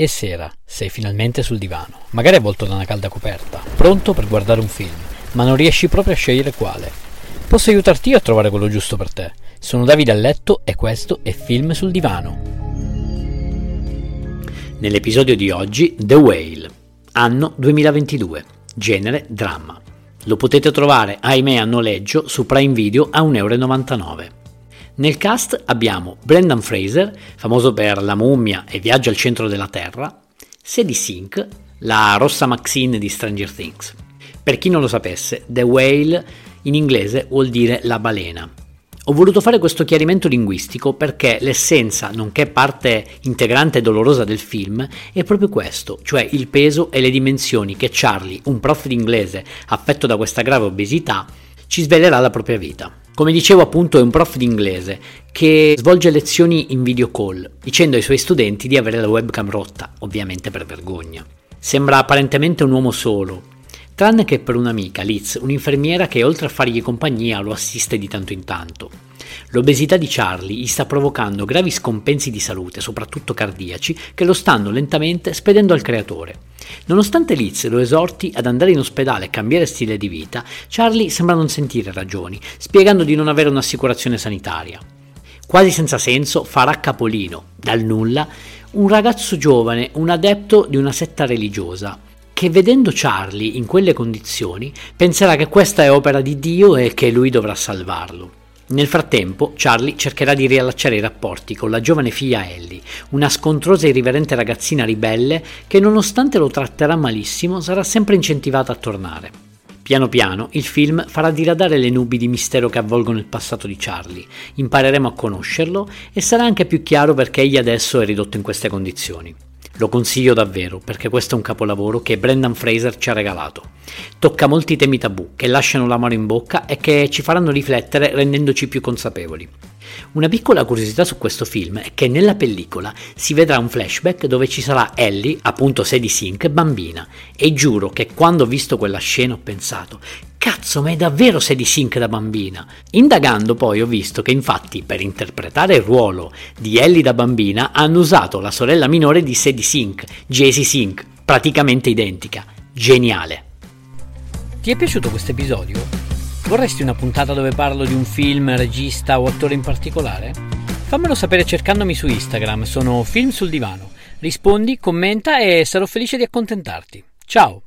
E sera, sei finalmente sul divano, magari avvolto da una calda coperta, pronto per guardare un film, ma non riesci proprio a scegliere quale. Posso aiutarti io a trovare quello giusto per te. Sono Davide a letto e questo è Film sul divano. Nell'episodio di oggi The Whale, anno 2022, genere dramma. Lo potete trovare, ahimè, a noleggio su Prime Video a 1,99 euro. Nel cast abbiamo Brendan Fraser, famoso per La mummia e Viaggio al centro della Terra, Sadie Sink, la rossa Maxine di Stranger Things. Per chi non lo sapesse, The Whale in inglese vuol dire la balena. Ho voluto fare questo chiarimento linguistico perché l'essenza, nonché parte integrante e dolorosa del film, è proprio questo, cioè il peso e le dimensioni che Charlie, un prof di inglese affetto da questa grave obesità, ci svelerà la propria vita. Come dicevo appunto è un prof di inglese che svolge lezioni in video call dicendo ai suoi studenti di avere la webcam rotta, ovviamente per vergogna. Sembra apparentemente un uomo solo, tranne che per un'amica, Liz, un'infermiera che oltre a fargli compagnia lo assiste di tanto in tanto. L'obesità di Charlie gli sta provocando gravi scompensi di salute, soprattutto cardiaci, che lo stanno lentamente spedendo al creatore. Nonostante Liz lo esorti ad andare in ospedale e cambiare stile di vita, Charlie sembra non sentire ragioni, spiegando di non avere un'assicurazione sanitaria. Quasi senza senso farà capolino, dal nulla, un ragazzo giovane, un adepto di una setta religiosa, che vedendo Charlie in quelle condizioni penserà che questa è opera di Dio e che lui dovrà salvarlo. Nel frattempo, Charlie cercherà di riallacciare i rapporti con la giovane figlia Ellie, una scontrosa e irriverente ragazzina ribelle che, nonostante lo tratterà malissimo, sarà sempre incentivata a tornare. Piano piano il film farà diradare le nubi di mistero che avvolgono il passato di Charlie, impareremo a conoscerlo e sarà anche più chiaro perché egli adesso è ridotto in queste condizioni. Lo consiglio davvero perché questo è un capolavoro che Brendan Fraser ci ha regalato. Tocca molti temi tabù che lasciano l'amaro in bocca e che ci faranno riflettere rendendoci più consapevoli. Una piccola curiosità su questo film è che nella pellicola si vedrà un flashback dove ci sarà Ellie, appunto Sadie Sink, bambina, e giuro che quando ho visto quella scena ho pensato Cazzo, ma è davvero Sadie Sink da bambina? Indagando poi ho visto che infatti per interpretare il ruolo di Ellie da bambina hanno usato la sorella minore di Sadie Sink, Jessie Sink, praticamente identica. Geniale. Ti è piaciuto questo episodio? Vorresti una puntata dove parlo di un film, regista o attore in particolare? Fammelo sapere cercandomi su Instagram, sono Film sul Divano. Rispondi, commenta e sarò felice di accontentarti. Ciao!